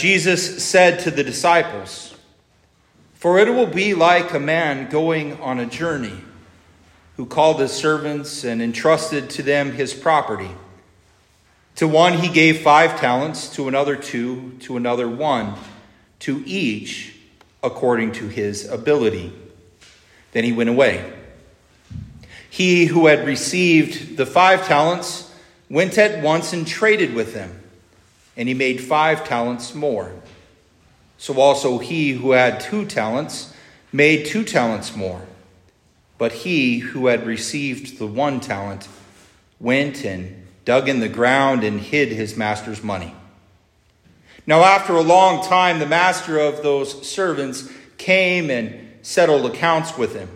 Jesus said to the disciples, For it will be like a man going on a journey, who called his servants and entrusted to them his property. To one he gave five talents, to another two, to another one, to each according to his ability. Then he went away. He who had received the five talents went at once and traded with them and he made five talents more. So also he who had two talents made two talents more. But he who had received the one talent went and dug in the ground and hid his master's money. Now, after a long time, the master of those servants came and settled accounts with him.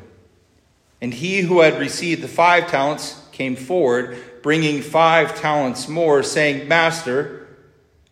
And he who had received the five talents came forward, bringing five talents more, saying, Master,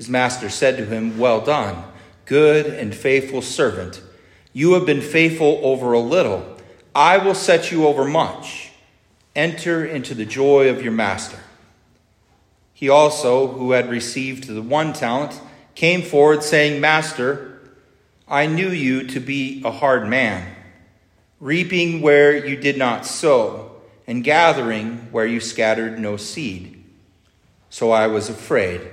His master said to him, Well done, good and faithful servant. You have been faithful over a little. I will set you over much. Enter into the joy of your master. He also, who had received the one talent, came forward, saying, Master, I knew you to be a hard man, reaping where you did not sow, and gathering where you scattered no seed. So I was afraid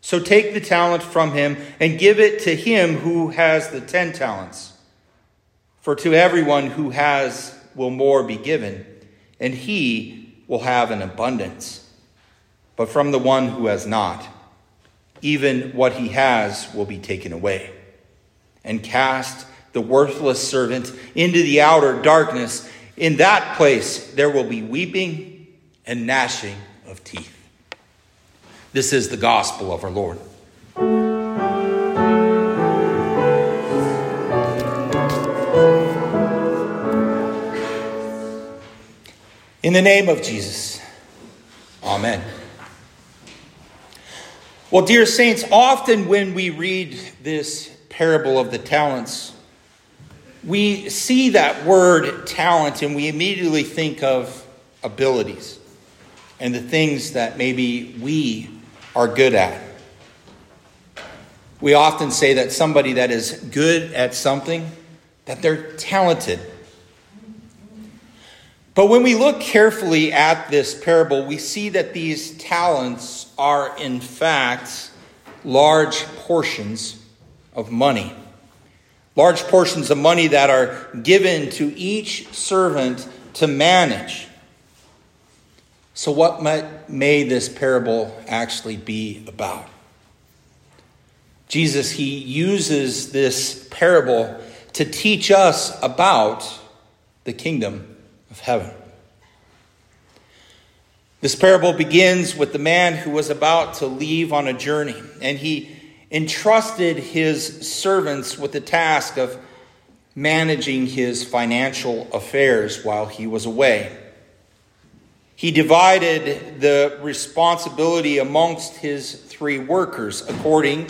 So take the talent from him and give it to him who has the ten talents. For to everyone who has will more be given, and he will have an abundance. But from the one who has not, even what he has will be taken away. And cast the worthless servant into the outer darkness. In that place there will be weeping and gnashing of teeth. This is the gospel of our Lord. In the name of Jesus, Amen. Well, dear saints, often when we read this parable of the talents, we see that word talent and we immediately think of abilities and the things that maybe we are good at. We often say that somebody that is good at something, that they're talented. But when we look carefully at this parable, we see that these talents are, in fact, large portions of money. Large portions of money that are given to each servant to manage. So, what might, may this parable actually be about? Jesus, he uses this parable to teach us about the kingdom of heaven. This parable begins with the man who was about to leave on a journey, and he entrusted his servants with the task of managing his financial affairs while he was away. He divided the responsibility amongst his three workers according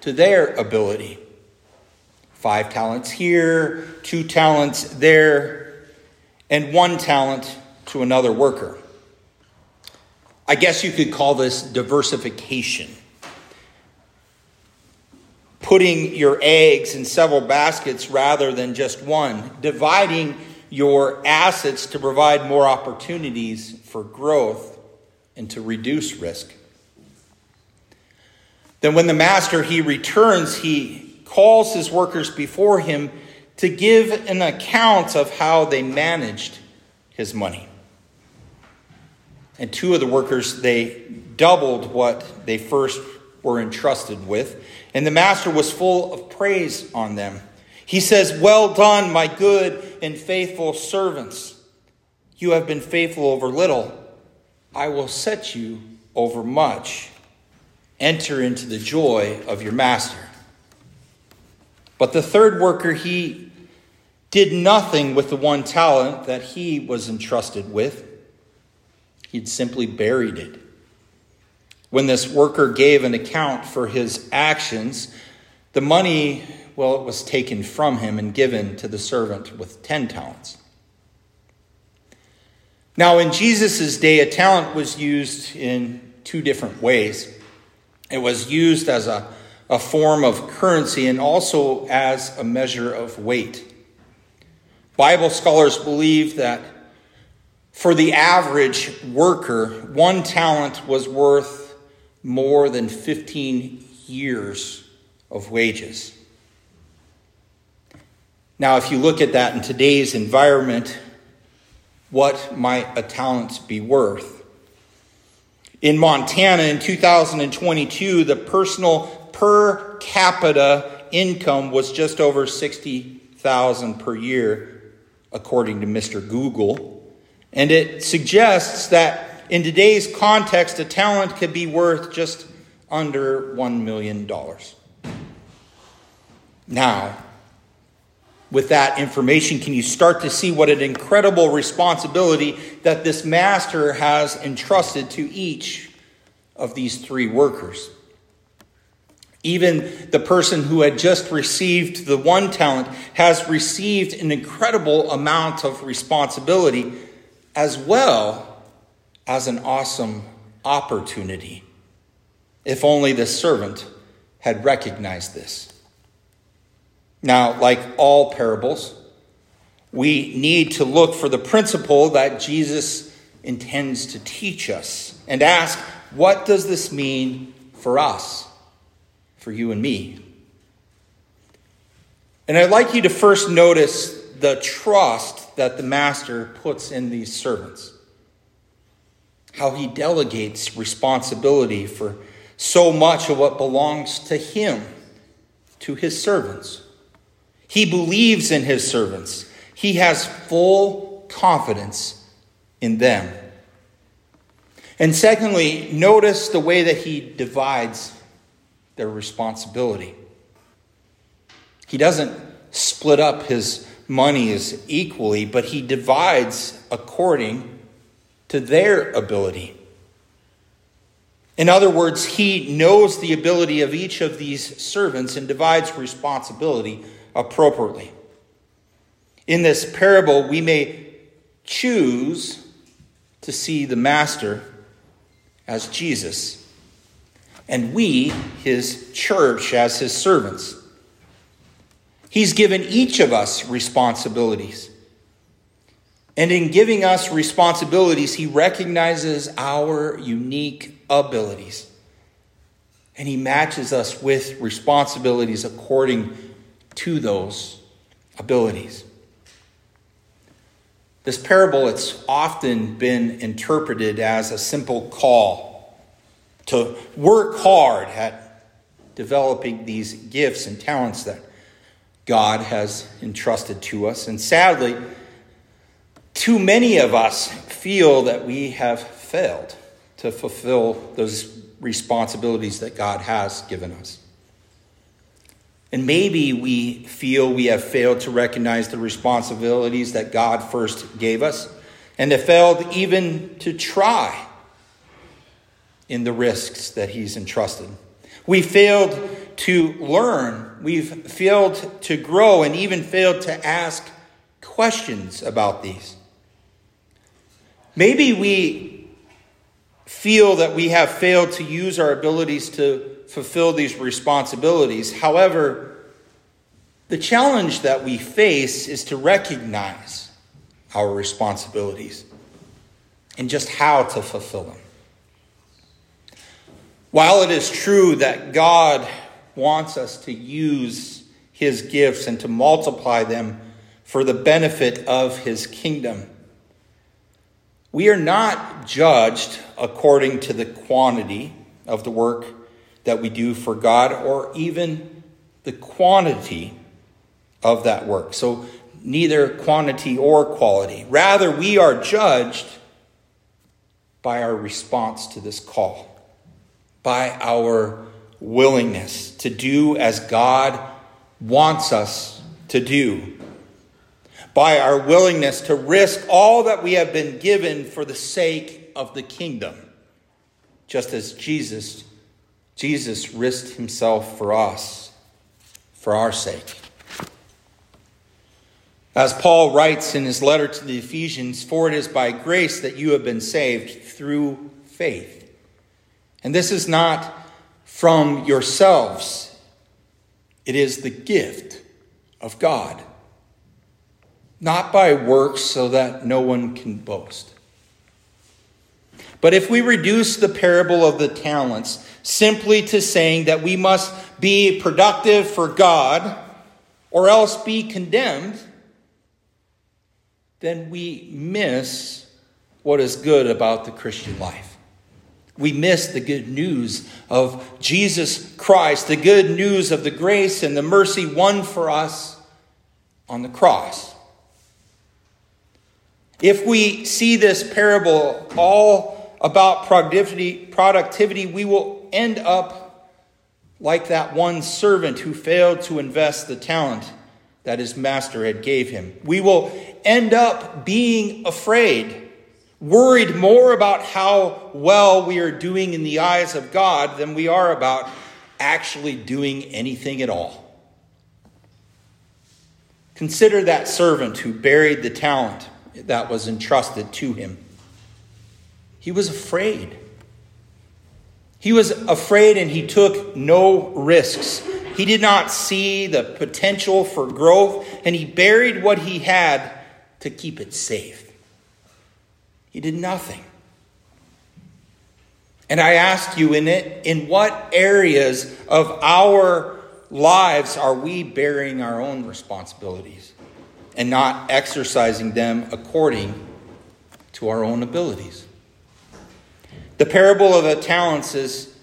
to their ability. Five talents here, two talents there, and one talent to another worker. I guess you could call this diversification. Putting your eggs in several baskets rather than just one, dividing your assets to provide more opportunities for growth and to reduce risk. Then, when the master he returns, he calls his workers before him to give an account of how they managed his money. And two of the workers, they doubled what they first were entrusted with. And the master was full of praise on them. He says, Well done, my good and faithful servants. You have been faithful over little. I will set you over much. Enter into the joy of your master. But the third worker, he did nothing with the one talent that he was entrusted with. He'd simply buried it. When this worker gave an account for his actions, the money, well, it was taken from him and given to the servant with 10 talents. Now, in Jesus' day, a talent was used in two different ways. It was used as a, a form of currency and also as a measure of weight. Bible scholars believe that for the average worker, one talent was worth more than 15 years of wages. Now, if you look at that in today's environment, what might a talent be worth? In Montana in 2022, the personal per capita income was just over 60,000 per year, according to Mr. Google. And it suggests that in today's context, a talent could be worth just under $1 million. Now, with that information, can you start to see what an incredible responsibility that this master has entrusted to each of these three workers? Even the person who had just received the one talent has received an incredible amount of responsibility as well as an awesome opportunity. If only the servant had recognized this. Now, like all parables, we need to look for the principle that Jesus intends to teach us and ask, what does this mean for us, for you and me? And I'd like you to first notice the trust that the master puts in these servants, how he delegates responsibility for so much of what belongs to him to his servants. He believes in his servants. He has full confidence in them. And secondly, notice the way that he divides their responsibility. He doesn't split up his monies equally, but he divides according to their ability. In other words, he knows the ability of each of these servants and divides responsibility appropriately. In this parable, we may choose to see the Master as Jesus, and we, his church, as his servants. He's given each of us responsibilities. And in giving us responsibilities, he recognizes our unique abilities. And he matches us with responsibilities according to those abilities. This parable, it's often been interpreted as a simple call to work hard at developing these gifts and talents that God has entrusted to us. And sadly, too many of us feel that we have failed to fulfill those responsibilities that God has given us. And maybe we feel we have failed to recognize the responsibilities that God first gave us and have failed even to try in the risks that He's entrusted. We failed to learn, we've failed to grow, and even failed to ask questions about these. Maybe we feel that we have failed to use our abilities to fulfill these responsibilities. However, the challenge that we face is to recognize our responsibilities and just how to fulfill them. While it is true that God wants us to use his gifts and to multiply them for the benefit of his kingdom, we are not judged according to the quantity of the work that we do for God or even the quantity of that work. So, neither quantity or quality. Rather, we are judged by our response to this call, by our willingness to do as God wants us to do by our willingness to risk all that we have been given for the sake of the kingdom. Just as Jesus Jesus risked himself for us for our sake. As Paul writes in his letter to the Ephesians, for it is by grace that you have been saved through faith. And this is not from yourselves, it is the gift of God not by works so that no one can boast. But if we reduce the parable of the talents simply to saying that we must be productive for God or else be condemned, then we miss what is good about the Christian life. We miss the good news of Jesus Christ, the good news of the grace and the mercy won for us on the cross. If we see this parable all about productivity, productivity, we will end up like that one servant who failed to invest the talent that his master had gave him. We will end up being afraid, worried more about how well we are doing in the eyes of God than we are about actually doing anything at all. Consider that servant who buried the talent that was entrusted to him. He was afraid. He was afraid and he took no risks. He did not see the potential for growth and he buried what he had to keep it safe. He did nothing. And I ask you in it in what areas of our lives are we bearing our own responsibilities? And not exercising them according to our own abilities. The parable of the talents is,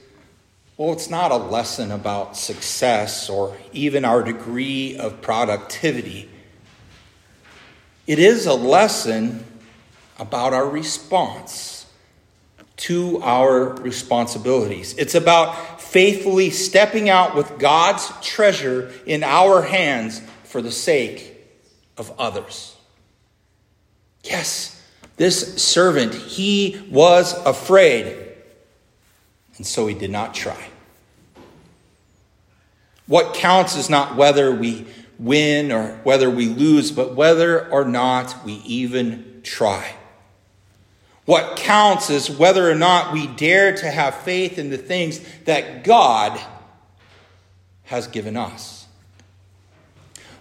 well, it's not a lesson about success or even our degree of productivity. It is a lesson about our response to our responsibilities. It's about faithfully stepping out with God's treasure in our hands for the sake of others. Yes, this servant, he was afraid, and so he did not try. What counts is not whether we win or whether we lose, but whether or not we even try. What counts is whether or not we dare to have faith in the things that God has given us.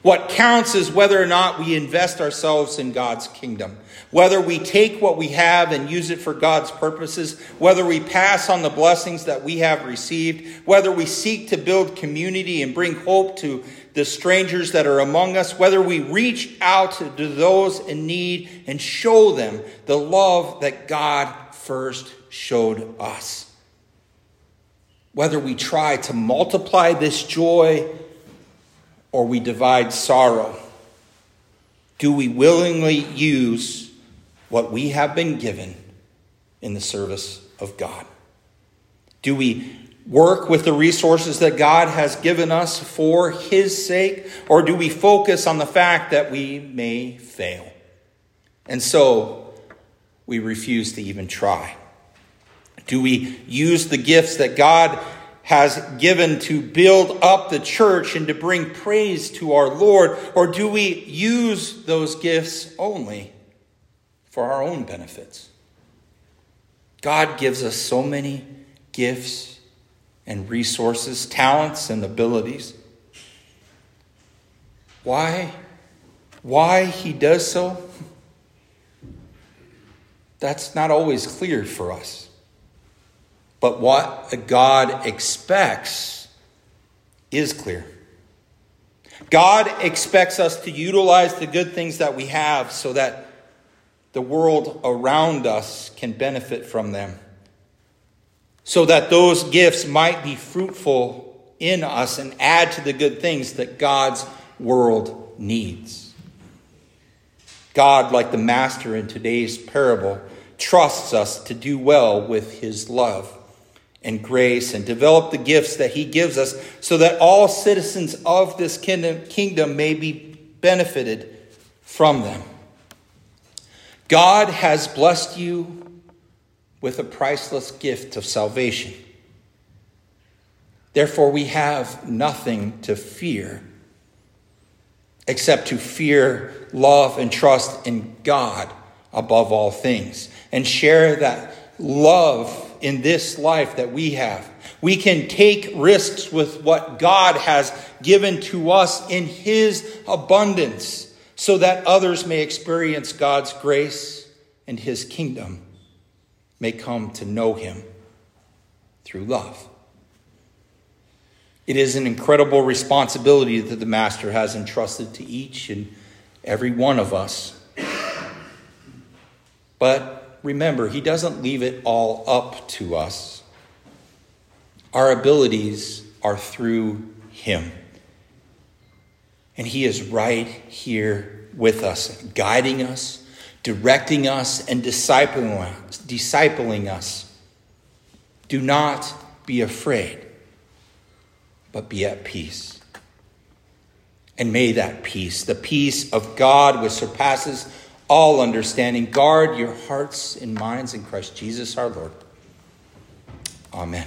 What counts is whether or not we invest ourselves in God's kingdom. Whether we take what we have and use it for God's purposes, whether we pass on the blessings that we have received, whether we seek to build community and bring hope to the strangers that are among us, whether we reach out to those in need and show them the love that God first showed us. Whether we try to multiply this joy or we divide sorrow? Do we willingly use what we have been given in the service of God? Do we work with the resources that God has given us for His sake, or do we focus on the fact that we may fail? And so we refuse to even try. Do we use the gifts that God has given to build up the church and to bring praise to our Lord? Or do we use those gifts only for our own benefits? God gives us so many gifts and resources, talents and abilities. Why? Why he does so? That's not always clear for us. But what God expects is clear. God expects us to utilize the good things that we have so that the world around us can benefit from them. So that those gifts might be fruitful in us and add to the good things that God's world needs. God, like the master in today's parable, trusts us to do well with his love and grace and develop the gifts that he gives us so that all citizens of this kingdom, kingdom may be benefited from them. God has blessed you with a priceless gift of salvation. Therefore, we have nothing to fear except to fear, love, and trust in God above all things and share that love in this life that we have. We can take risks with what God has given to us in His abundance so that others may experience God's grace and His kingdom may come to know Him through love. It is an incredible responsibility that the Master has entrusted to each and every one of us. But remember, He doesn't leave it all up to us. Our abilities are through Him. And He is right here with us, guiding us, directing us, and discipling us. Do not be afraid, but be at peace. And may that peace, the peace of God which surpasses all understanding, guard your hearts and minds in Christ Jesus our Lord. Amen.